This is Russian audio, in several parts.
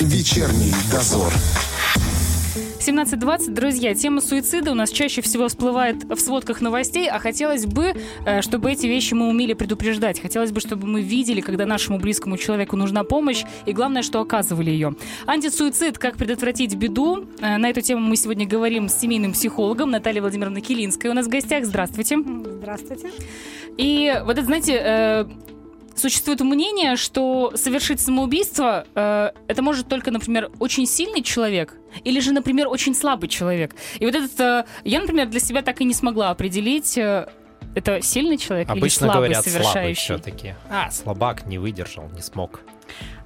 Вечерний дозор. 17.20, друзья, тема суицида у нас чаще всего всплывает в сводках новостей, а хотелось бы, э, чтобы эти вещи мы умели предупреждать. Хотелось бы, чтобы мы видели, когда нашему близкому человеку нужна помощь, и главное, что оказывали ее. Антисуицид, как предотвратить беду. Э, на эту тему мы сегодня говорим с семейным психологом Натальей Владимировной Килинской у нас в гостях. Здравствуйте. Здравствуйте. И вот это, знаете, э, существует мнение, что совершить самоубийство э, это может только, например, очень сильный человек или же, например, очень слабый человек. И вот этот э, я, например, для себя так и не смогла определить. Э, это сильный человек Обычно или слабый говорят совершающий? слабый все-таки. А, слабак не выдержал, не смог.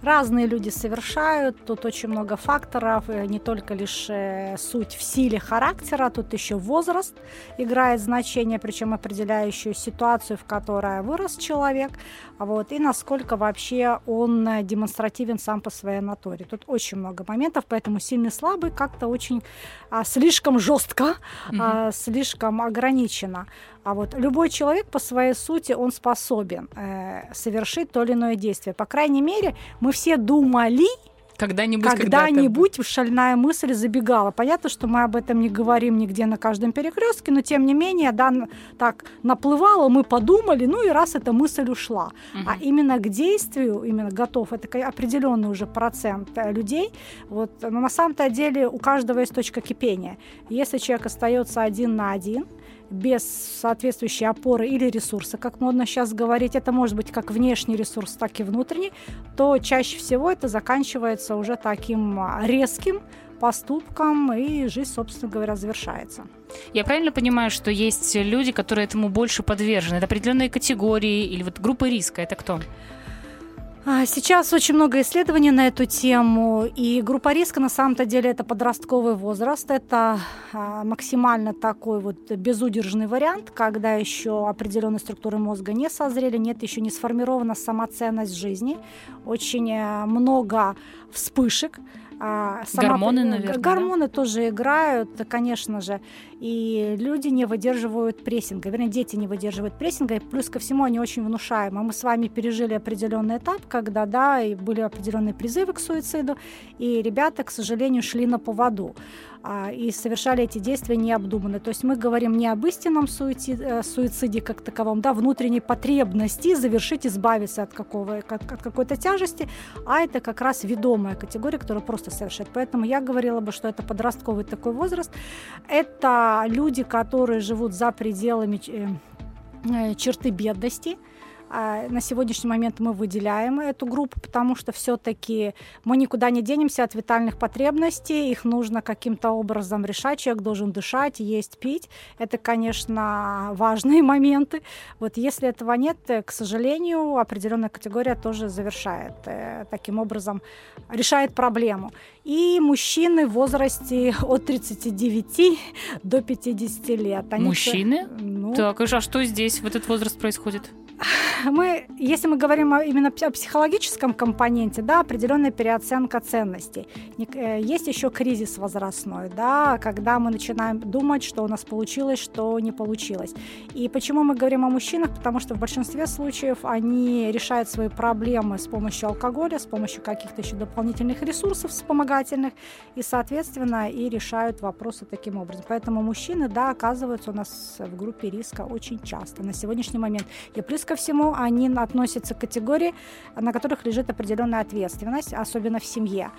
Разные люди совершают, тут очень много факторов, не только лишь э, суть в силе характера, тут еще возраст играет значение, причем определяющую ситуацию, в которой вырос человек, вот, и насколько вообще он э, демонстративен сам по своей натуре. Тут очень много моментов, поэтому сильный слабый как-то очень а, слишком жестко, mm-hmm. а, слишком ограничено. А вот любой человек по своей сути, он способен э, совершить то или иное действие. По крайней мере, мы все думали, когда-нибудь, когда-нибудь когда шальная мысль забегала. Понятно, что мы об этом не говорим нигде на каждом перекрестке, но тем не менее, да, так наплывало, мы подумали, ну и раз эта мысль ушла. Угу. А именно к действию, именно готов, это определенный уже процент э, людей. Вот, но на самом-то деле у каждого есть точка кипения. Если человек остается один на один, без соответствующей опоры или ресурса, как модно сейчас говорить, это может быть как внешний ресурс, так и внутренний, то чаще всего это заканчивается уже таким резким поступком, и жизнь, собственно говоря, завершается. Я правильно понимаю, что есть люди, которые этому больше подвержены? Это определенные категории или вот группы риска? Это кто? А, сейчас очень много исследований на эту тему, и группа риска на самом-то деле это подростковый возраст, это а, максимально такой вот безудержный вариант, когда еще определенные структуры мозга не созрели, нет, еще не сформирована самоценность жизни, очень э, много вспышек, а, сама... Гормоны, наверное. Гормоны да? тоже играют, конечно же. И люди не выдерживают прессинга. Вернее, дети не выдерживают прессинга. И плюс ко всему они очень внушаемы. Мы с вами пережили определенный этап, когда, да, и были определенные призывы к суициду. И ребята, к сожалению, шли на поводу и совершали эти действия необдуманно. То есть мы говорим не об истинном суициде, э, суициде как таковом, да, внутренней потребности завершить, избавиться от, какого, от, от какой-то тяжести, а это как раз ведомая категория, которая просто совершает. Поэтому я говорила бы, что это подростковый такой возраст. Это люди, которые живут за пределами э, э, черты бедности, а, на сегодняшний момент мы выделяем эту группу, потому что все-таки мы никуда не денемся от витальных потребностей, их нужно каким-то образом решать, человек должен дышать, есть, пить. Это, конечно, важные моменты. Вот если этого нет, к сожалению, определенная категория тоже завершает э, таким образом, решает проблему. И мужчины в возрасте от 39 до 50 лет. Они мужчины? Ну, так, а что здесь в этот возраст происходит? Мы, если мы говорим именно о психологическом компоненте, да, определенная переоценка ценностей. Э, есть еще кризис возрастной, да, когда мы начинаем думать, что у нас получилось, что не получилось. И почему мы говорим о мужчинах? Потому что в большинстве случаев они решают свои проблемы с помощью алкоголя, с помощью каких-то еще дополнительных ресурсов вспомогательных, и, соответственно, и решают вопросы таким образом. Поэтому мужчины, да, оказываются у нас в группе риска очень часто на сегодняшний момент. И плюс ко всему, они относятся к категории, на которых лежит определенная ответственность, особенно в семье.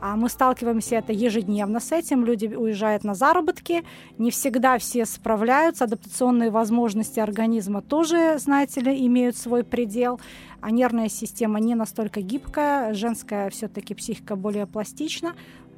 А мы сталкиваемся это ежедневно с этим. Люди уезжают на заработки, не всегда все справляются, адаптационные возможности организма тоже, знаете ли, имеют свой предел а нервная система не настолько гибкая, женская все-таки психика более пластична,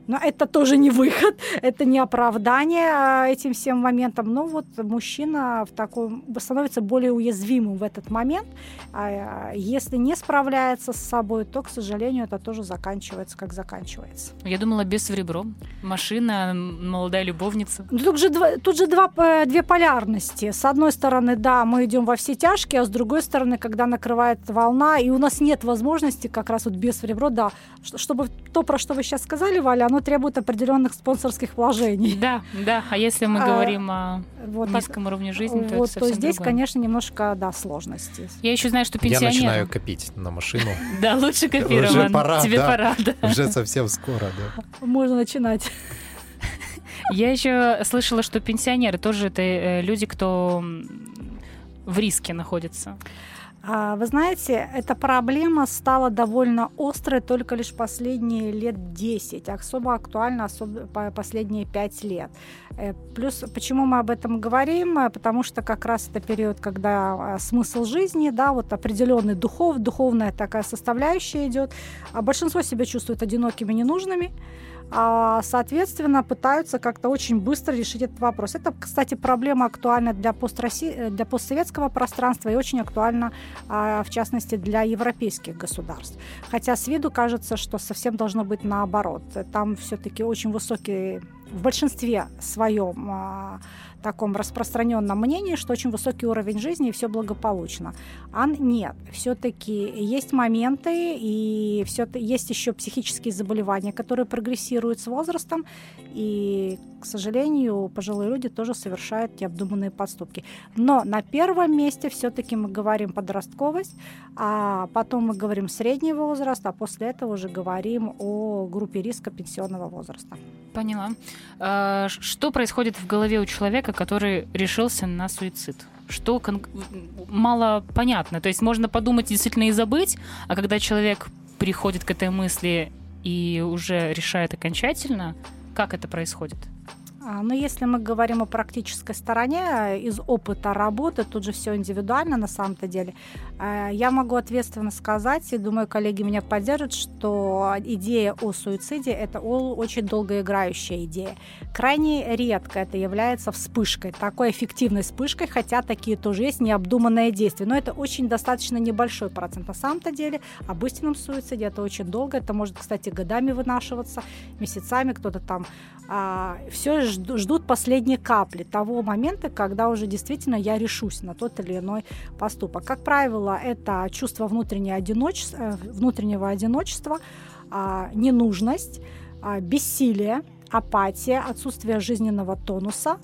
но это тоже не выход, это не оправдание а, этим всем моментам. Но вот мужчина в таком становится более уязвимым в этот момент. А если не справляется с собой, то, к сожалению, это тоже заканчивается, как заканчивается. Я думала, без в ребро. Машина, молодая любовница. Тут же, два, тут же два, э, две полярности. С одной стороны, да, мы идем во все тяжкие, а с другой стороны, когда накрывает волна, и у нас нет возможности как раз вот без в ребро, да, чтобы то, про что вы сейчас сказали, Валя, оно оно требует определенных спонсорских вложений. Да, да. А если мы А, говоро о Вот, так- низком уровне жизни, то вот, это то здесь, другое. конечно, немножко, да, сложности. Я еще знаю, что Я начинаю пенсионеры... копить на машину. Да, лучше копирован. Уже пора, Тебе пора, да. Уже совсем скоро, да. Можно начинать. Я еще слышала, что пенсионеры тоже это э, люди, кто в риске находится. А, Вы знаете, эта проблема стала довольно острой только лишь последние лет 10, особо актуальна особо по- последние 5 лет. Э, Плюс, почему мы об этом говорим? Э, Потому что как раз это период, когда а, смысл жизни, да, вот определенный духов, духовная такая составляющая идет, а большинство себя чувствует одинокими, ненужными, соответственно, пытаются как-то очень быстро решить этот вопрос. Это, кстати, проблема актуальна для, построси... э, для постсоветского пространства и очень актуальна, а, в частности, для европейских государств. Хотя с виду кажется, что совсем должно быть наоборот. Там все-таки очень высокий, в большинстве своем а, таком распространенном мнении, что очень высокий уровень жизни и все благополучно. А нет, все-таки есть моменты и все есть еще психические заболевания, которые прогрессируют с возрастом, и, к сожалению, пожилые люди тоже совершают необдуманные поступки. Но на первом месте все-таки мы говорим подростковость, а потом мы говорим средний возраст, а после этого уже говорим о группе риска пенсионного возраста. Поняла. А, Что происходит в голове у человека, который решился на суицид? Что кон- мало понятно. То есть можно подумать действительно и забыть, а когда человек приходит к этой мысли и уже решает окончательно, как это происходит? А, Но если мы говорим о практической стороне, э, из опыта работы, тут же все индивидуально на самом-то деле, я могу ответственно сказать, и думаю, коллеги меня поддержат, что идея о суициде – это очень долгоиграющая идея. Крайне редко это является вспышкой, такой эффективной вспышкой, хотя такие тоже есть, необдуманное действие. Но это очень достаточно небольшой процент. На самом-то деле об истинном суициде это очень долго, это может, кстати, годами вынашиваться, месяцами, кто-то там все ждут последней капли того момента, когда уже действительно я решусь на тот или иной поступок. Как правило, это чувство внутреннего одиночества, внутреннего одиночества ненужность, а, бессилие, апатия, отсутствие жизненного тонуса,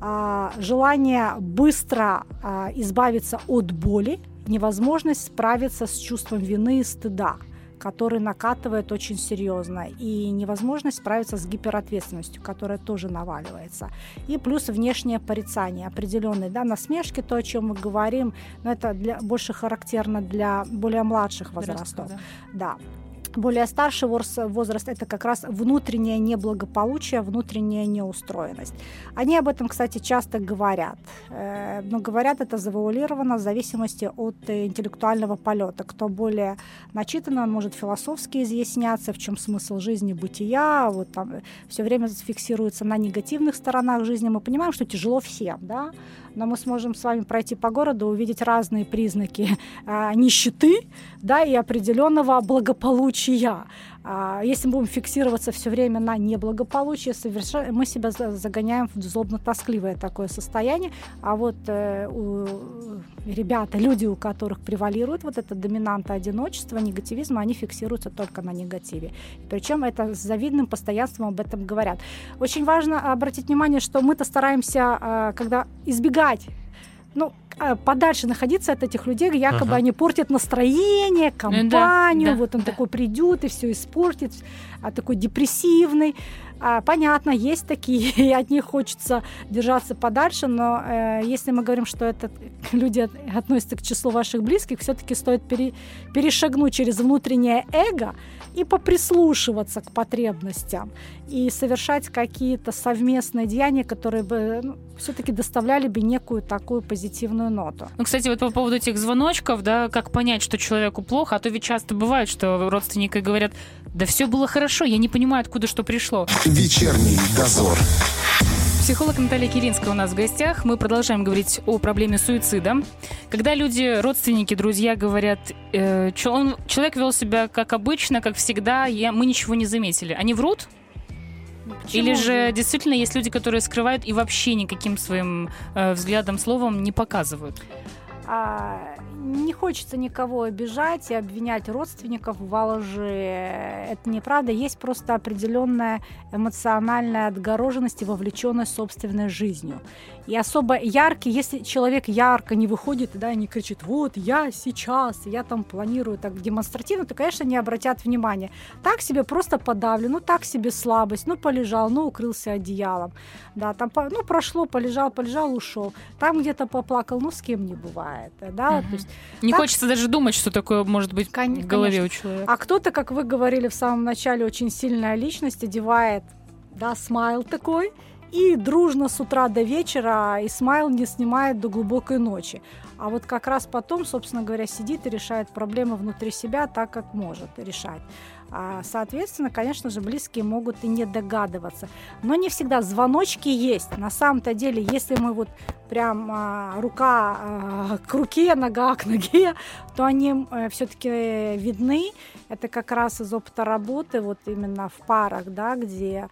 а, желание быстро а, избавиться от боли, невозможность справиться с чувством вины и стыда который накатывает очень серьезно, и невозможность справиться с гиперответственностью, которая тоже наваливается. И плюс внешнее порицание, определенные да, насмешки, то, о чем мы говорим, но это для, больше характерно для более младших возрастов. Да. да. Более старший возраст – это как раз внутреннее неблагополучие, внутренняя неустроенность. Они об этом, кстати, часто говорят. Но говорят это завуалировано в зависимости от интеллектуального полета. Кто более начитан, он может философски изъясняться, в чем смысл жизни, бытия. Вот там все время фиксируется на негативных сторонах жизни. Мы понимаем, что тяжело всем, да? Но мы сможем с вами пройти по городу, увидеть разные признаки а, нищеты да, и определенного благополучия. А, если мы будем фиксироваться все время на неблагополучии, соверш... мы себя загоняем в злобно-тоскливое такое состояние. А вот э, у... ребята, люди, у которых превалирует вот это доминанта одиночества, негативизма, они фиксируются только на негативе. Причем это с завидным постоянством об этом говорят. Очень важно обратить внимание, что мы-то стараемся, когда избегать ну, подальше находиться от этих людей, якобы uh-huh. они портят настроение, компанию, да, вот он да. такой придет и все испортит, а такой депрессивный. А, понятно, есть такие, и от них хочется держаться подальше, но э, если мы говорим, что это люди относятся к числу ваших близких, все-таки стоит пере, перешагнуть через внутреннее эго и поприслушиваться к потребностям и совершать какие-то совместные деяния, которые бы ну, все-таки доставляли бы некую такую позитивную ноту. Ну, кстати, вот по поводу этих звоночков, да, как понять, что человеку плохо, а то ведь часто бывает, что родственники говорят, да все было хорошо, я не понимаю, откуда что пришло. Вечерний дозор. Психолог Наталья Киринская у нас в гостях. Мы продолжаем говорить о проблеме суицида. Когда люди, родственники, друзья говорят, э, он, человек вел себя как обычно, как всегда, я, мы ничего не заметили. Они врут? Почему Или же действительно есть люди, которые скрывают и вообще никаким своим э, взглядом, словом не показывают? А, не хочется никого обижать и обвинять родственников во лжи. Это неправда. Есть просто определенная эмоциональная отгороженность и вовлеченность собственной жизнью. И особо яркий, если человек ярко не выходит, да, не кричит, вот я сейчас, я там планирую так демонстративно, то, конечно, не обратят внимания. Так себе просто подавлю, ну так себе слабость, ну полежал, ну укрылся одеялом, да, там, ну прошло, полежал, полежал, ушел. Там где-то поплакал, ну с кем не бывает, да, Мгм. то есть Не Так- хочется даже думать, что такое может быть Кон- в голове конечно. у человека. А кто-то, как вы говорили в самом начале, очень сильная личность, одевает, да, смайл такой, и дружно с утра до вечера, и смайл не снимает до глубокой ночи. А вот как раз потом, собственно говоря, сидит и решает проблемы внутри себя так, как может решать. А, соответственно, конечно же, близкие могут и не догадываться. Но не всегда звоночки есть. На самом-то деле, если мы вот прям а, рука а, к руке, нога к ноге, то они все-таки видны. Это как раз из опыта работы, вот именно в парах, да, где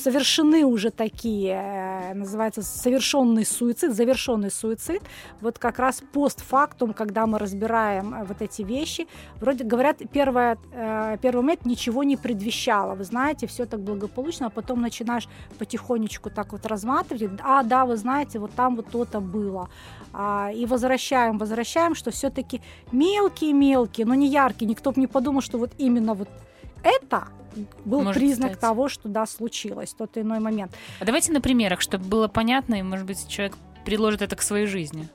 совершены уже такие, э, называется, совершенный суицид, завершенный суицид. Вот как раз постфактум, когда мы разбираем э, вот эти вещи, вроде говорят, первое, э, первый момент ничего не предвещало, вы знаете, все так благополучно, а потом начинаешь потихонечку так вот разматывать, а, да, вы знаете, вот там вот то-то было. А, и возвращаем, возвращаем, что все-таки мелкие-мелкие, но не яркие, никто бы не подумал, что вот именно вот это был Может признак стать. того, что да, случилось тот иной момент. А давайте на примерах, чтобы было понятно, и, может быть, человек приложит это к своей жизни.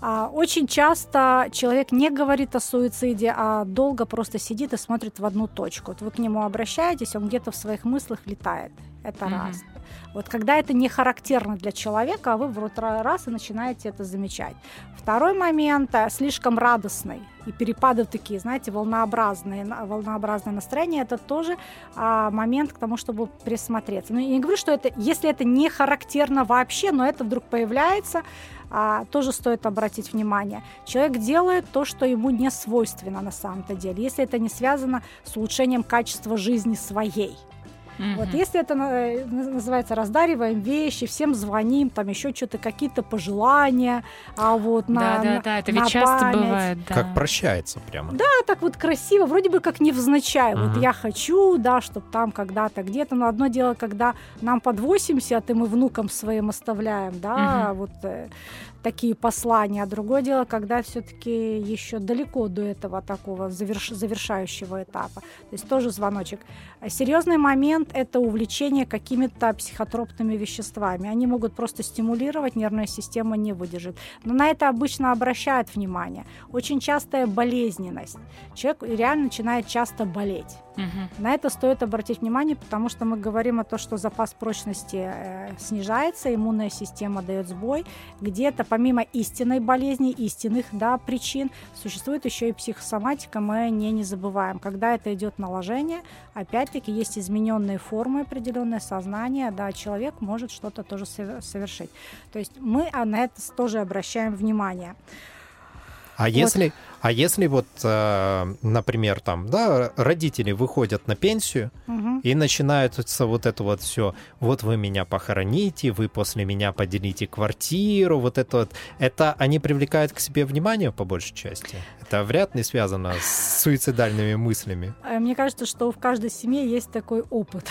А, очень часто человек не говорит о суициде, а долго просто сидит и смотрит в одну точку. Вот вы к нему обращаетесь, он где-то в своих мыслях летает. Это Мгм. раз. Вот когда это не характерно для человека, а вы вот ра- раз и начинаете это замечать. Второй момент а, слишком радостный и перепады такие, знаете, волнообразные, волнообразное настроение, это тоже а, момент к тому, чтобы присмотреться. Ну, я не говорю, что это, если это не характерно вообще, но это вдруг появляется, а, тоже стоит обратить внимание. Человек делает то, что ему не свойственно на самом-то деле, если это не связано с улучшением качества жизни своей. Вот Мгм. если это э, называется раздариваем вещи, всем звоним, там еще что-то какие-то пожелания, а вот на, Да, да, да, это на ведь часто память. бывает. Да. Как прощается прямо. Да, так вот красиво, вроде бы как невзначай. Вот Мгм. я хочу, да, чтобы там когда-то где-то. Но одно дело, когда нам под 80, и мы внукам своим оставляем, да, Мгм. вот э, такие послания. А другое дело, когда все-таки еще далеко до этого такого заверш- завершающего этапа. То есть тоже звоночек. А Серьезный момент – это увлечение какими-то психотропными веществами. Они могут просто стимулировать, нервная система не выдержит. Но на это обычно обращают внимание. Очень частая болезненность. Человек реально начинает часто болеть. Мгм. На это стоит обратить внимание, потому что мы говорим о том, что запас прочности э, снижается, иммунная система дает сбой. Где-то помимо истинной болезни, истинных да, причин, существует еще и психосоматика, мы не, не забываем. Когда это идет наложение, опять-таки есть измененные формы определенное сознание, да, человек может что-то тоже сове- совершить. То есть мы а, на это тоже обращаем внимание. А если, а если вот, э, например, там, да, родители выходят на пенсию Мгм. и начинается вот это вот все, вот вы меня похороните, вы после меня поделите квартиру, вот это вот, это они привлекают к себе внимание по большей части. Это вряд ли связано с суицидальными мыслями. Э, Мне кажется, что в каждой семье есть такой опыт.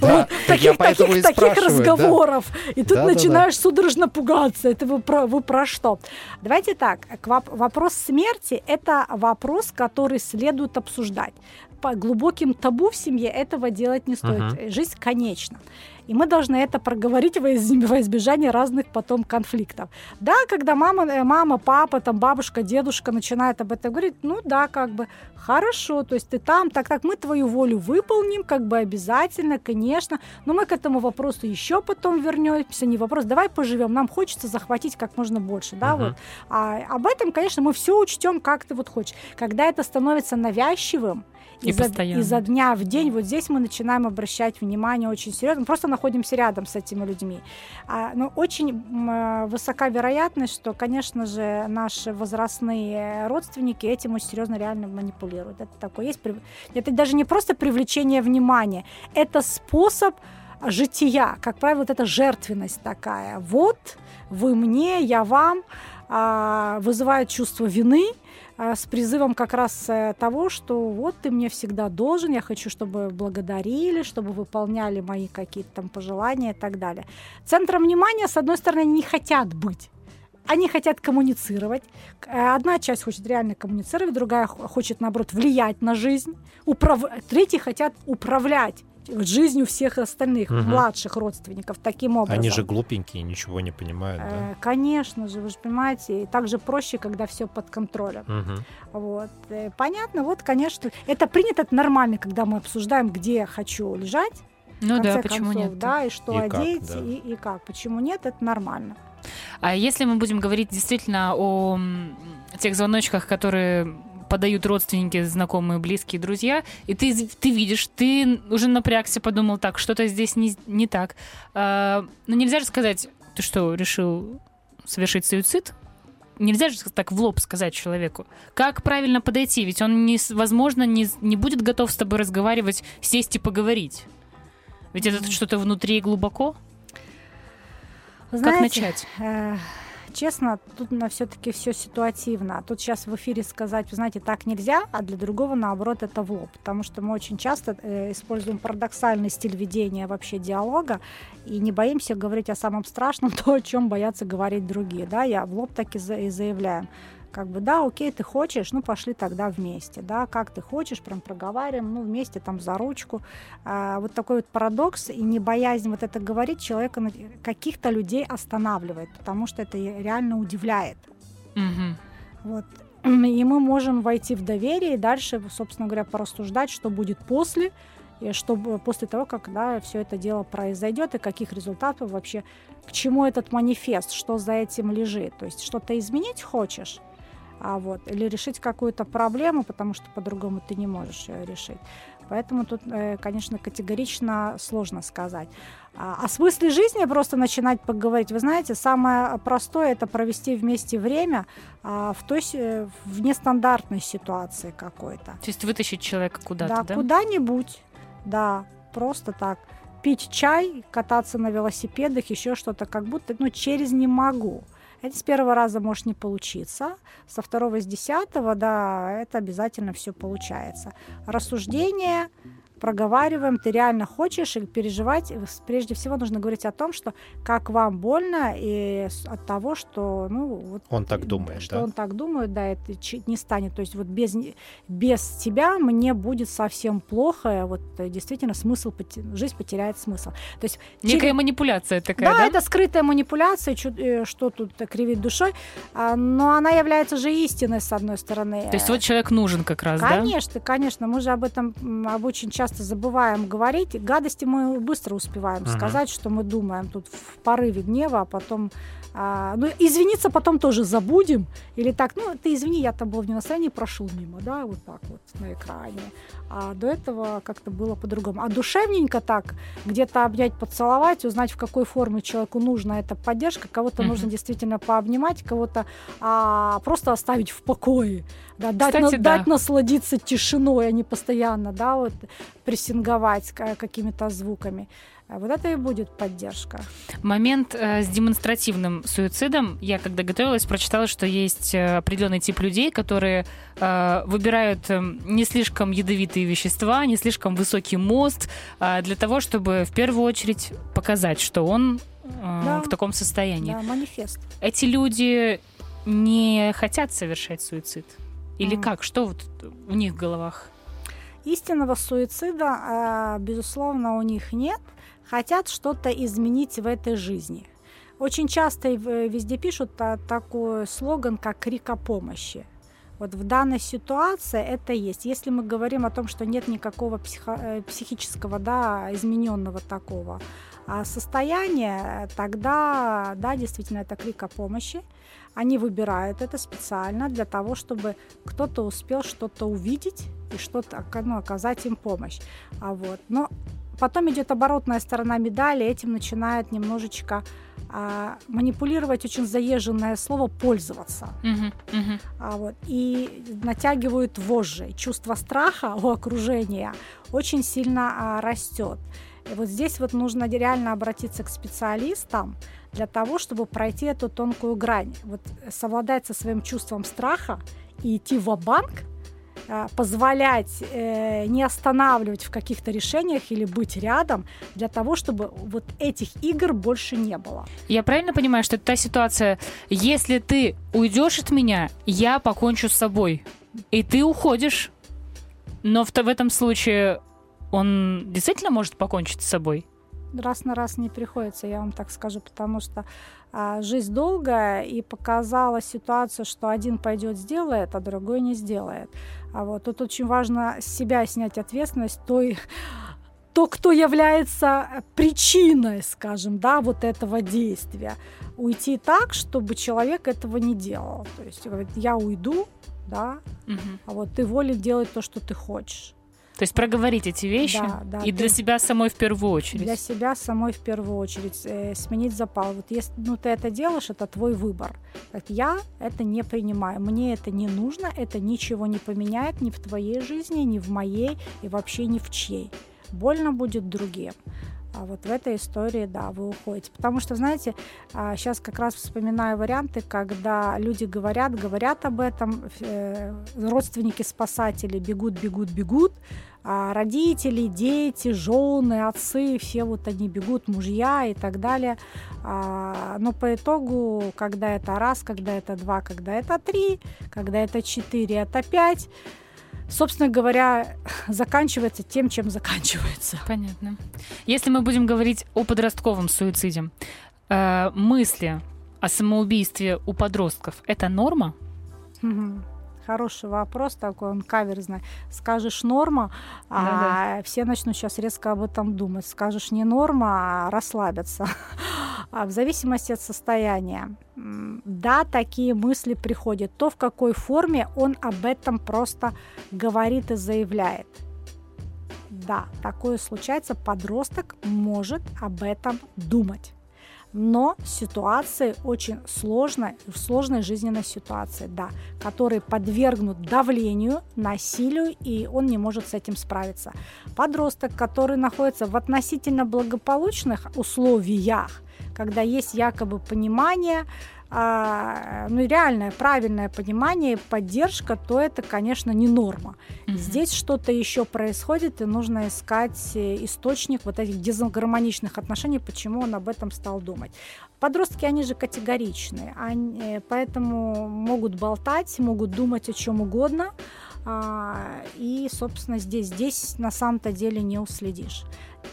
Да, таких, да. разговоров. И тут начинаешь судорожно пугаться. Это вы про, вы про что? Давайте так. вопрос смерти – это вопрос, который следует обсуждать. По глубоким табу в семье этого делать не стоит. Мгм. Жизнь конечна. И мы должны это проговорить во из- во избежание разных потом конфликтов. Да, когда мама, э, мама, папа, там, бабушка, дедушка начинают об этом говорить, ну да, как бы хорошо, то есть ты там, так, так, мы твою волю выполним, как бы обязательно, конечно, но мы к этому вопросу еще потом вернемся, не вопрос, давай поживем, нам хочется захватить как можно больше, да, Мгм. вот. А об этом, конечно, мы все учтем, как ты вот хочешь. Когда это становится навязчивым, И изо, постоянно. изо дня в день, вот здесь мы начинаем обращать внимание очень серьезно, мы просто находимся рядом с этими людьми. А, но очень м, э, высока вероятность, что, конечно же, наши возрастные родственники этим очень серьезно реально манипулируют. Это такое есть. Это даже не просто привлечение внимания, это способ жития. Как правило, вот эта жертвенность такая. Вот вы мне, я вам, а, вызывает чувство вины, с призывом как раз э, того, что вот ты мне всегда должен, я хочу, чтобы благодарили, чтобы выполняли мои какие-то там пожелания и так далее. Центром внимания, с одной стороны, не хотят быть. Они хотят коммуницировать. Э, одна часть хочет реально коммуницировать, другая хочет, наоборот, влиять на жизнь. Управ... Третьи хотят управлять жизнью всех остальных угу. младших родственников таким образом. Они же глупенькие, ничего не понимают, да? Э, конечно же, вы же понимаете, и также проще, когда все под контролем. Угу. Вот. Э, понятно, вот, конечно, это принято, это нормально, когда мы обсуждаем, где я хочу лежать. Ну да, почему концов, нет? Да, и что и одеть, как, да. и, и как. Почему нет, это нормально. А если мы будем говорить действительно о тех звоночках, которые подают родственники, знакомые, близкие, друзья, и ты, ты видишь, ты уже напрягся, подумал, так, что-то здесь не, не так. А, ну, нельзя же сказать, ты что, решил совершить суицид? Нельзя же так в лоб сказать человеку. Как правильно подойти? Ведь он, не, возможно, не, не будет готов с тобой разговаривать, сесть и поговорить. Ведь это что-то внутри глубоко. Знаете, как начать? Честно, тут на все-таки все ситуативно. Тут сейчас в эфире сказать, вы знаете, так нельзя, а для другого, наоборот, это в лоб. Потому что мы очень часто э, используем парадоксальный стиль ведения вообще диалога и не боимся говорить о самом страшном, то, о чем боятся говорить другие. Да? Я в лоб так и заявляю как бы, да, окей, ты хочешь, ну, пошли тогда вместе, да, как ты хочешь, прям проговариваем, ну, вместе там за ручку. А, вот такой вот парадокс и не боязнь вот это говорить человека, каких-то людей останавливает, потому что это реально удивляет. Угу. Вот. И мы можем войти в доверие и дальше, собственно говоря, порассуждать, что будет после, и что после того, как да, все это дело произойдет, и каких результатов вообще, к чему этот манифест, что за этим лежит. То есть что-то изменить хочешь, а вот, или решить какую-то проблему, потому что по-другому ты не можешь ее решить. Поэтому тут, э, конечно, категорично сложно сказать. А о смысле жизни просто начинать поговорить. Вы знаете, самое простое это провести вместе время а, в той в нестандартной ситуации какой-то. То есть вытащить человека куда-то, да? Да, куда-нибудь, да, просто так. Пить чай, кататься на велосипедах, еще что-то, как будто, ну, через не могу. Это с первого раза может не получиться, со второго, с десятого, да, это обязательно все получается. Рассуждение, проговариваем, ты реально хочешь и переживать, прежде всего нужно говорить о том, что как вам больно и от того, что, ну, вот, он так думает, что да? он так думает, да, это не станет, то есть вот без без тебя мне будет совсем плохо, вот э, действительно смысл жизнь потеряет смысл. То есть некая через... манипуляция такая, да, да? это скрытая манипуляция, э, что тут кривить душой, а, но она является же истиной с одной стороны. То есть вот человек нужен как раз, конечно, да? Конечно, конечно, мы же об этом об очень часто часто забываем говорить. Гадости мы быстро успеваем uh-huh. сказать, что мы думаем тут в порыве гнева, а потом а, ну, извиниться потом тоже забудем. Или так, ну, ты извини, я там был в настроении, прошел мимо, да, вот так вот на экране. А до этого как-то было по-другому. А душевненько так, где-то обнять, поцеловать, узнать, в какой форме человеку нужна эта поддержка. Кого-то mm-hmm. нужно действительно пообнимать, кого-то а, просто оставить в покое. Да, дать, Кстати, на, да. дать насладиться тишиной, а не постоянно, да, вот прессинговать какими-то звуками. А вот это и будет поддержка. Момент э, с демонстративным суицидом. Я, когда готовилась, прочитала, что есть э, определенный тип людей, которые э, выбирают э, не слишком ядовитые вещества, не слишком высокий мост, э, для того, чтобы в первую очередь показать, что он э, Да. в таком состоянии. Да, манифест. Эти люди не хотят совершать суицид? Или Мгм. как? Что вот у них в головах? Истинного суицида, э, безусловно, у них нет. Хотят что-то изменить в этой жизни. Очень часто в- везде пишут а, такой слоган, как крик о помощи. Вот в данной ситуации это есть. Если мы говорим о том, что нет никакого психо- э, психического, да, измененного такого а, состояния, тогда, да, действительно, это крик о помощи. Они выбирают это специально для того, чтобы кто-то успел что-то увидеть и что-то ока- ну, оказать им помощь. А вот. Но потом идет оборотная сторона медали, этим начинает немножечко а, манипулировать очень заезженное слово пользоваться. Мгм, мгм. А вот, и натягивают вожжи. Чувство страха у окружения очень сильно а, растет. И вот здесь вот нужно реально обратиться к специалистам для того, чтобы пройти эту тонкую грань. Вот совладать со своим чувством страха и идти в банк позволять э, не останавливать в каких-то решениях или быть рядом для того, чтобы вот этих игр больше не было. Я правильно понимаю, что это та ситуация, если ты уйдешь от меня, я покончу с собой, и ты уходишь, но в, в этом случае он действительно может покончить с собой? Раз на раз не приходится, я вам так скажу, потому что а, жизнь долгая, и показала ситуация, что один пойдет сделает, а другой не сделает. А вот тут очень важно с себя снять ответственность той, то, кто является причиной, скажем, да, вот этого действия. Уйти так, чтобы человек этого не делал. То есть говорит, я уйду, да, угу. а вот ты волен делать то, что ты хочешь. То есть проговорить эти вещи да, да, и для себя самой в первую очередь. Для себя самой в первую очередь э, сменить запал. Вот если ну, ты это делаешь, это твой выбор. Так, я это не принимаю, мне это не нужно, это ничего не поменяет ни в твоей жизни, ни в моей и вообще ни в чьей. Больно будет другим. А вот в этой истории, да, вы уходите. Потому что, знаете, сейчас а, как раз вспоминаю варианты, когда люди говорят, говорят об этом, э, родственники спасатели бегут, бегут, бегут, родители, дети, жены, отцы, все вот они бегут, мужья и так далее. А, но по итогу, когда это раз, когда это два, когда это три, когда это четыре, это пять, собственно говоря, заканчивается тем, чем заканчивается. Понятно. Если мы будем говорить о подростковом суициде, э, мысли о самоубийстве у подростков это норма? Угу. Хороший вопрос такой, он каверзный. Скажешь норма, а да. все начнут сейчас резко об этом думать. Скажешь не норма, а расслабятся. А в зависимости от состояния. Да, такие мысли приходят. То, в какой форме он об этом просто говорит и заявляет. Да, такое случается. Подросток может об этом думать но ситуации очень сложной, в сложной жизненной ситуации, да, который подвергнут давлению, насилию, и он не может с этим справиться. Подросток, который находится в относительно благополучных условиях, когда есть якобы понимание, а, ну, реальное, правильное понимание, поддержка, то это, конечно, не норма. Mm-hmm. Здесь что-то еще происходит, и нужно искать э, источник вот этих дисгармоничных отношений, почему он об этом стал думать. Подростки, они же категоричные, они, э, поэтому могут болтать, могут думать о чем угодно, и, собственно, здесь, здесь на самом-то деле не уследишь.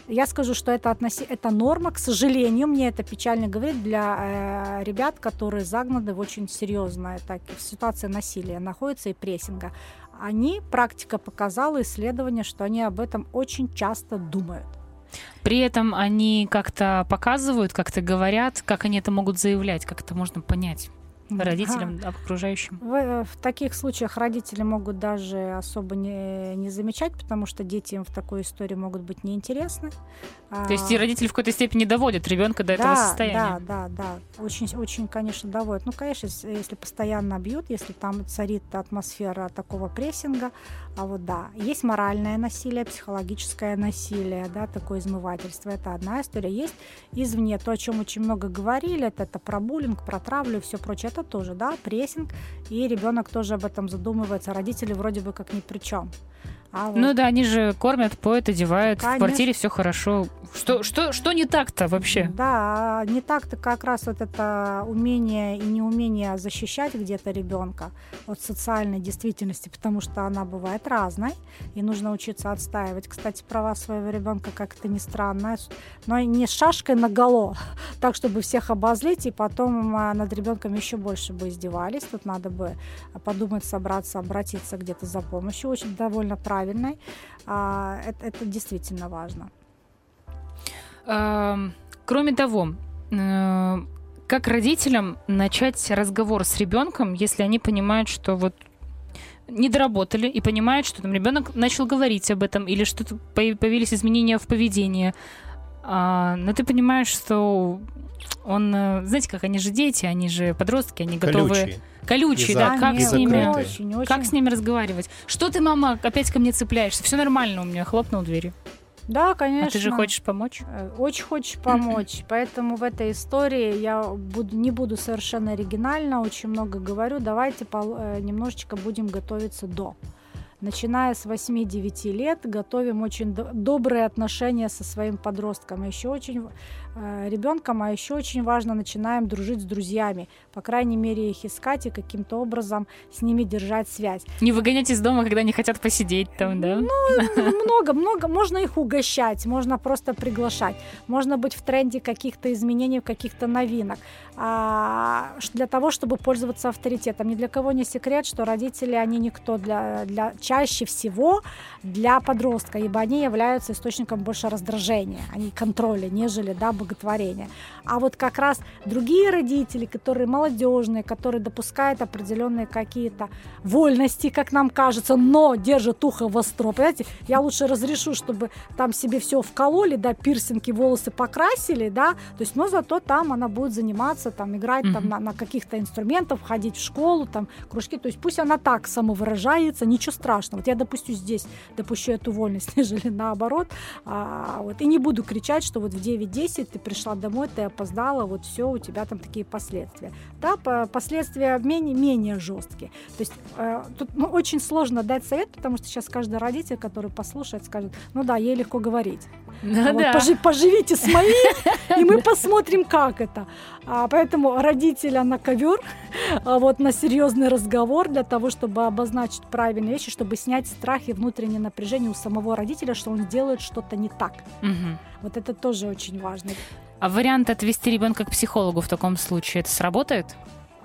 Я скажу, что это, относи... это норма, к сожалению, мне это печально говорить для э, ребят, которые загнаны в очень серьезная так, в ситуации насилия находятся и прессинга. Они, практика показала, исследование, что они об этом очень часто думают. При этом они как-то показывают, как-то говорят, как они это могут заявлять, как это можно понять родителям, а, окружающим? В, э, в таких случаях родители могут даже особо не, не замечать, потому что дети им в такой истории могут быть неинтересны. То есть и родители в какой-то степени доводят ребенка до да, этого состояния? Да, да, да. Очень, очень, конечно, доводят. Ну, конечно, если постоянно бьют, если там царит атмосфера такого прессинга, а вот да, есть моральное насилие, психологическое насилие, да, такое измывательство, это одна история. Есть извне то, о чем очень много говорили, это, это про буллинг, про травлю и все прочее, это тоже, да, прессинг, и ребенок тоже об этом задумывается, родители вроде бы как ни при чем. А вот. Ну да, они же кормят, поют, одевают, Конечно. в квартире все хорошо. Что, что, что не так-то вообще? Да, не так-то как раз вот это умение и неумение защищать где-то ребенка от социальной действительности, потому что она бывает разной, и нужно учиться отстаивать. Кстати, права своего ребенка, как это ни странно, но не с шашкой на голо, так, чтобы всех обозлить, и потом а, над ребенком еще больше бы издевались. Тут надо бы подумать, собраться, обратиться где-то за помощью. Очень довольно правильно правильной, а, это, это действительно важно. Кроме того, э, как родителям начать разговор с ребенком, если они понимают, что вот не доработали и понимают, что там ребенок начал говорить об этом или что-то появились изменения в поведении, а, но ты понимаешь, что он, э, знаете, как они же дети, они же подростки, они готовы... Колючие. Колючие, да, как с ними, очень, очень. как с ними разговаривать? Что ты, мама, опять ко мне цепляешься? Все нормально у меня, хлопнул дверью. Да, конечно. А ты же хочешь помочь? Э, Очень хочешь помочь. Поэтому в этой истории я буду, не буду совершенно оригинально, очень много говорю. Давайте пол- э, немножечко будем готовиться до. Начиная с 8-9 лет готовим очень до- добрые отношения со своим подростком. Еще очень ребенком, а еще очень важно начинаем дружить с друзьями. По крайней мере, их искать и каким-то образом с ними держать связь. Не выгонять из дома, когда не хотят посидеть там, да? много, много. Можно их угощать, можно просто приглашать. Можно быть в тренде каких-то изменений, каких-то новинок. А, для того, чтобы пользоваться авторитетом. Ни для кого не секрет, что родители, они никто для, для чаще всего для подростка, ибо они являются источником больше раздражения, они контроля, нежели да, боготворения. А вот как раз другие родители, которые молодежные, которые допускают определенные какие-то вольности, как нам кажется, но держат ухо востро. Понимаете, я лучше разрешу, чтобы там себе все вкололи, да, пирсинги, волосы покрасили, да, то есть, но зато там она будет заниматься, там, играть там Мгм. на, на каких-то инструментах, ходить в школу, там, кружки, то есть пусть она так самовыражается, ничего страшного. Вот я допустю здесь, допущу эту вольность, нежели наоборот, а, вот, и не буду кричать, что вот в 9-10 ты пришла домой, ты опоздала, вот все, у тебя там такие последствия. Да, по- последствия менее, менее жесткие. То есть э, тут ну, очень сложно дать совет, потому что сейчас каждый родитель, который послушает, скажет, ну да, ей легко говорить. Ну вот да. пожи- поживите с моим, и мы посмотрим, как это. А, поэтому родителя на ковер, а вот на серьезный разговор для того, чтобы обозначить правильные вещи, чтобы снять страх и внутреннее напряжение у самого родителя, что он делает что-то не так. Мгм. Вот это тоже очень важно. А вариант отвести ребенка к психологу в таком случае, это сработает?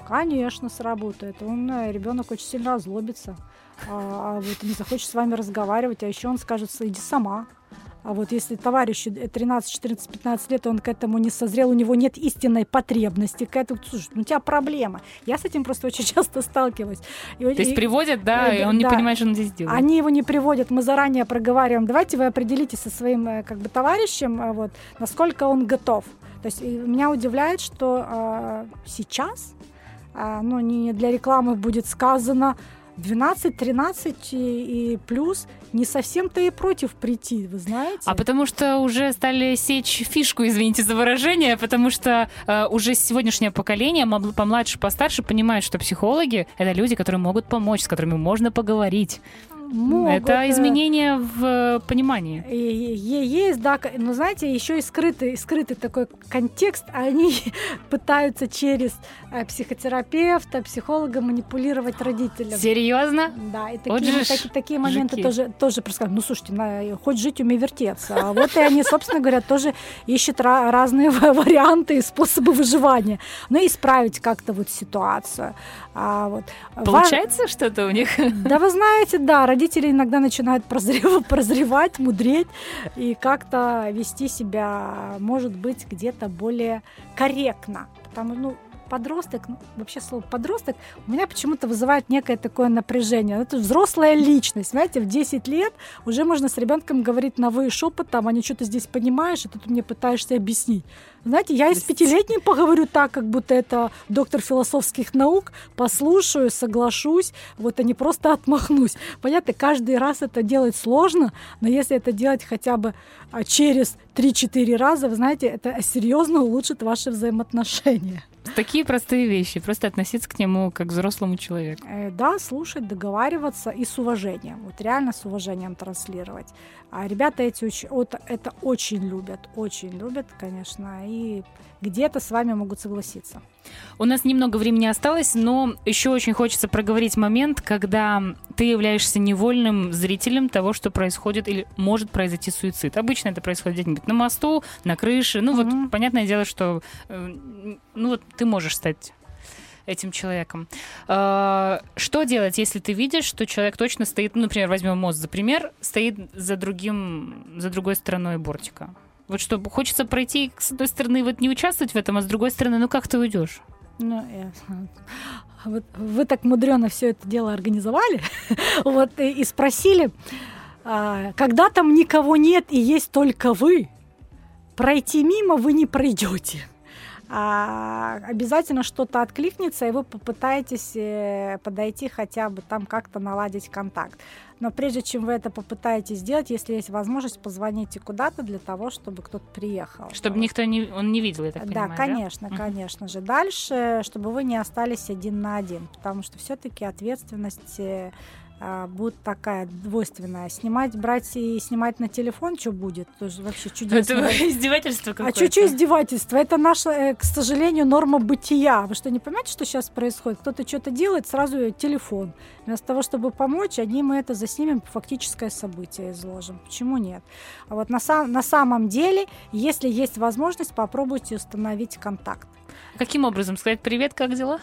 Конечно, сработает. Он, э, ребенок очень сильно озлобится, а, а вот не захочет с вами разговаривать, а еще он скажет, иди сама. А вот если товарищу э, 13, 14, 15 лет, он к этому не созрел, у него нет истинной потребности к этому, слушай, ну у тебя проблема. Я с этим просто очень часто сталкиваюсь. И- То есть и- приводят, да, э, и он не да. понимает, что он здесь делает. они его не приводят, мы заранее проговариваем. Давайте вы определитесь со своим э, как бы товарищем, э, вот, насколько он готов. То есть и меня удивляет, что э, сейчас, э, ну не для рекламы будет сказано, 12-13 и, и плюс не совсем-то и против прийти, вы знаете? А потому что уже стали сечь фишку, извините за выражение, потому что э, уже сегодняшнее поколение, помладше, постарше, понимает, что психологи — это люди, которые могут помочь, с которыми можно поговорить. Могут, это э, изменение в э, понимании. Есть, да, но знаете, еще и скрытый, скрытый такой контекст, они пытаются через э, психотерапевта, психолога манипулировать родителям. Серьезно? Да, и Вот такие, же ж таки- такие моменты жуки. тоже, тоже происходят. Ну, слушайте, на- хоть жить, умей вертеться. А вот и они, собственно говоря, тоже ищут ра- разные ва- варианты и способы выживания. Ну, и исправить как-то вот ситуацию. А, вот. Ва- Получается что-то у них? да вы знаете, да, родители иногда начинают прозрев- прозревать, мудреть и как-то вести себя, может быть, где-то более корректно. Потому, ну, подросток, ну, вообще слово подросток у меня почему-то вызывает некое такое напряжение. Это взрослая личность, знаете, в 10 лет уже можно с ребенком говорить на вы шепотом, а не что ты здесь понимаешь, и тут мне пытаешься объяснить. Знаете, я и с пятилетним поговорю так, как будто это доктор философских наук, послушаю, соглашусь, вот, а не просто отмахнусь. Понятно, каждый раз это делать сложно, но если это делать хотя бы а, через 3-4 раза, вы знаете, это серьезно улучшит ваши взаимоотношения. Такие простые вещи. Просто относиться к нему как к взрослому человеку. Э, Да, слушать, договариваться и с уважением. Вот реально с уважением транслировать. А ребята эти уч- вот это очень любят, очень любят, конечно, и где-то с вами могут согласиться. У нас немного времени осталось, но еще очень хочется проговорить момент, когда ты являешься невольным зрителем того, что происходит или может произойти суицид. Обычно это происходит где-нибудь на мосту, на крыше. Ну Мгм. вот, понятное дело, что э, ну вот ты можешь стать этим человеком. Э, Что делать, если ты видишь, что человек точно стоит, ну, например, возьмем мост за пример, стоит за другим, за другой стороной бортика? Вот что, хочется пройти с одной стороны, вот не участвовать в этом, а с другой стороны, ну как ты уйдешь? Ну, я- вот вы так мудрено все это дело организовали, вот и, и спросили, а, когда там никого нет и есть только вы, пройти мимо вы не пройдете. а, обязательно что-то откликнется, и вы попытаетесь э, подойти хотя бы там как-то наладить контакт. Но прежде чем вы это попытаетесь сделать, если есть возможность, позвоните куда-то для того, чтобы кто-то приехал. Чтобы никто не, он не видел, я так да, понимаю, конечно, да? конечно же. Дальше, чтобы вы не остались один на один, потому что все-таки ответственность э, будет такая двойственная. Снимать, брать и снимать на телефон, что будет? Тоже вообще чудесно. Это издевательство А какое-то. что, что издевательство? Это наша, э, к сожалению, норма бытия. Вы что, не понимаете, что сейчас происходит? Кто-то что-то делает, сразу телефон. Вместо того, чтобы помочь, одни мы это заснимем, фактическое событие изложим. Почему нет? А вот на, сам, на самом деле, если есть возможность, попробуйте установить контакт. Каким образом? Сказать привет, как дела?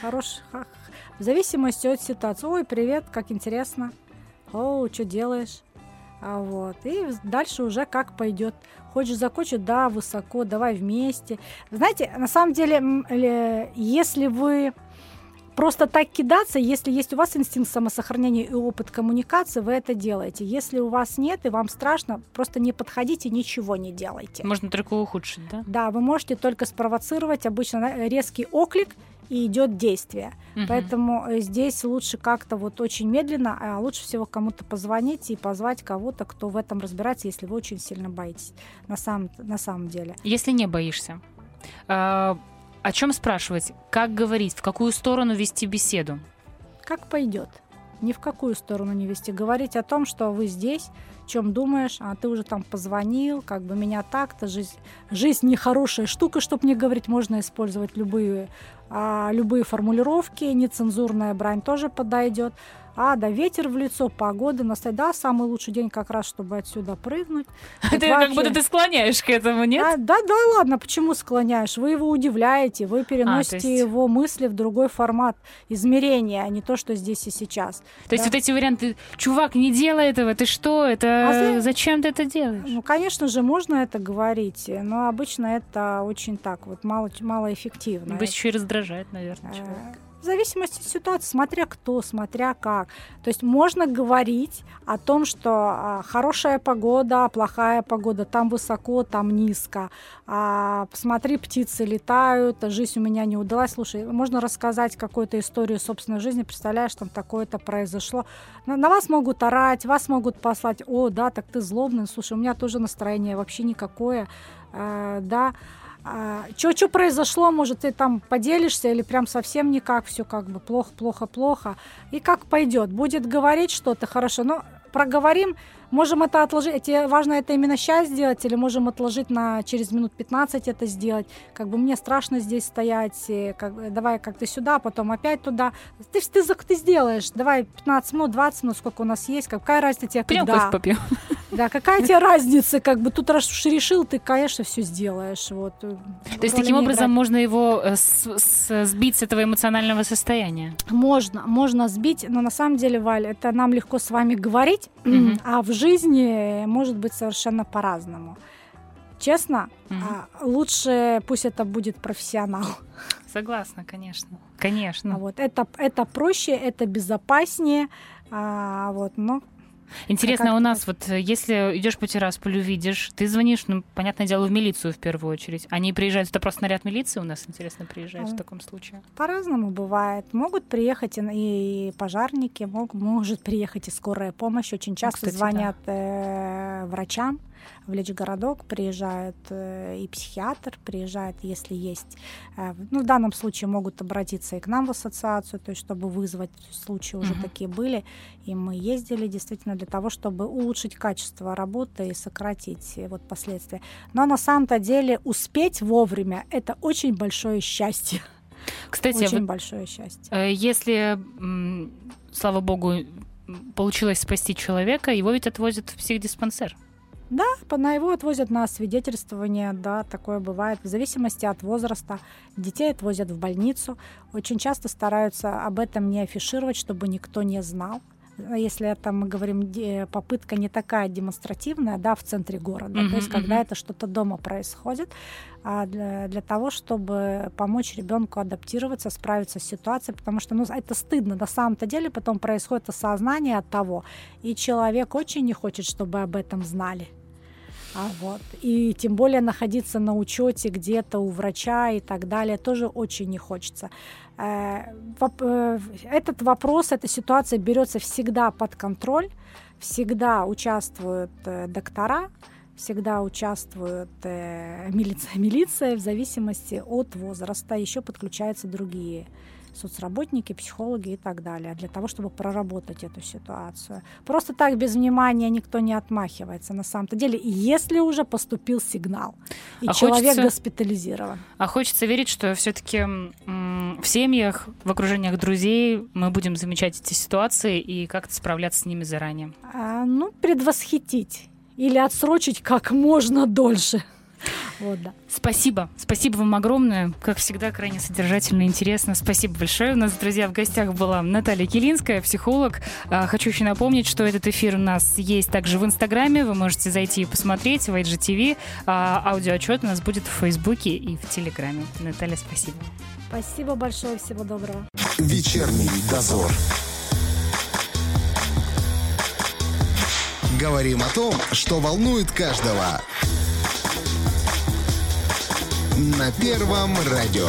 Хорош, в зависимости от ситуации. Ой, привет, как интересно. О, что делаешь? А вот. И дальше уже как пойдет. Хочешь закончить? Да, высоко, давай вместе. Знаете, на самом деле, если вы просто так кидаться, если есть у вас инстинкт самосохранения и опыт коммуникации, вы это делаете. Если у вас нет и вам страшно, просто не подходите, ничего не делайте. Можно только ухудшить, да? Да, вы можете только спровоцировать обычно резкий оклик и идет действие. Мгм. Поэтому э, здесь лучше как-то вот очень медленно, а лучше всего кому-то позвонить и позвать кого-то, кто в этом разбирается, если вы очень сильно боитесь. На самом, на самом деле. Если не боишься, а, о чем спрашивать? Как говорить? В какую сторону вести беседу? Как пойдет. Ни в какую сторону не вести. Говорить о том, что вы здесь, чем думаешь, а ты уже там позвонил, как бы меня так-то, жизнь, жизнь нехорошая штука, чтобы не говорить, можно использовать любые, а, любые формулировки, нецензурная брань тоже подойдет. А, да, ветер в лицо, погода, настоять, да, самый лучший день как раз, чтобы отсюда прыгнуть. Вот Ты как будто ты склоняешь к этому, нет? А, да, да, ладно, почему склоняешь? Вы его удивляете, вы переносите А, есть- его мысли в другой формат измерения, а не то, что здесь и сейчас. То есть вот эти варианты, чувак, не делай этого, ты что, это А зачем ты это делаешь? Ну, конечно же, можно это говорить, но обычно это очень так вот мало, малоэффективно. Небось, еще и раздражает, наверное, человека. В зависимости от ситуации, смотря кто, смотря как. То есть можно говорить о том, что а, хорошая погода, плохая погода, там высоко, там низко. А, посмотри, птицы летают, жизнь у меня не удалась. Слушай, можно рассказать какую-то историю собственной жизни, представляешь, там такое-то произошло. На, на вас могут орать, вас могут послать, о, да, так ты злобный, слушай, у меня тоже настроение вообще никакое, Э, да. Что произошло, может, ты там поделишься или прям совсем никак, все как бы плохо, плохо, плохо. И как пойдет. Будет говорить что-то хорошо, но проговорим, можем это отложить. Тебе важно это именно сейчас сделать или можем отложить на через минут 15 это сделать. Как бы мне страшно здесь стоять, и как, давай как-то сюда, потом опять туда. Ты, ты, ты сделаешь, давай 15 минут, 20 минут, сколько у нас есть, какая разница тебе, когда. кофе попьем. Да, какая тебе разница, как бы тут раз уж решил, ты, конечно, все сделаешь. Вот. То есть таким образом можно его э, с- сбить с этого эмоционального состояния. Можно, можно сбить, но на самом деле, Валь, это нам легко с вами говорить, а в жизни может быть совершенно по-разному. Честно, а, лучше пусть это будет профессионал. Согласна, конечно. Конечно. Вот, это, это проще, это безопаснее. а, вот, но Интересно, как у нас вот э, если идешь по Тирасполю, видишь, ты звонишь, ну, понятное дело, в милицию в первую очередь. Они приезжают, это просто наряд милиции у нас, интересно, приезжает в А. таком случае. по-разному бывает. Могут приехать и, пожарники, мог- может приехать и скорая помощь. Очень часто кстати, да. звонят э, врачам в Лечгородок, приезжает э, и психиатр, приезжает, если есть. э, ну, в данном случае могут обратиться и к нам в ассоциацию, то есть чтобы вызвать, случаи уже Мгм. такие были. И мы ездили действительно для того, чтобы улучшить качество работы и сократить э, вот последствия. Но на самом-то деле успеть вовремя – это очень большое счастье. Кстати, Очень вот, большое счастье. если, слава богу, получилось спасти человека, его ведь отвозят в психдиспансер. Да, на его отвозят на освидетельствование, да, такое бывает. В зависимости от возраста детей отвозят в больницу. Очень часто стараются об этом не афишировать, чтобы никто не знал. А Если это мы говорим попытка не такая демонстративная, да, в центре города, Мгм, то есть когда это что-то дома происходит, а для, для того, чтобы помочь ребенку адаптироваться, справиться с ситуацией, потому что ну, это стыдно на самом-то деле, потом происходит осознание от того, и человек очень не хочет, чтобы об этом знали. А вот. И тем более находиться на учете где-то у врача и так далее тоже очень не хочется. Э, э, этот вопрос, эта ситуация берется всегда под контроль, всегда участвуют э, доктора, всегда участвует милиция, милиция в зависимости от возраста, еще подключаются другие соцработники, психологи и так далее, для того, чтобы проработать эту ситуацию. Просто так без внимания никто не отмахивается на самом-то деле, если уже поступил сигнал, и а человек хочется, госпитализирован. А хочется верить, что все-таки в семьях, в окружениях друзей мы будем замечать эти ситуации и как-то справляться с ними заранее. А, ну, предвосхитить или отсрочить как можно дольше. Вот, да. Спасибо. Спасибо вам огромное. Как всегда, крайне содержательно и интересно. Спасибо большое. У нас, друзья, в гостях была Наталья Килинская, психолог. А, хочу еще напомнить, что этот эфир у нас есть также в Инстаграме. Вы можете зайти и посмотреть в IGTV. А, аудиоотчет у нас будет в Фейсбуке и в Телеграме. Наталья, спасибо. Спасибо большое. Всего доброго. Вечерний дозор. Говорим о том, что волнует каждого на Первом радио.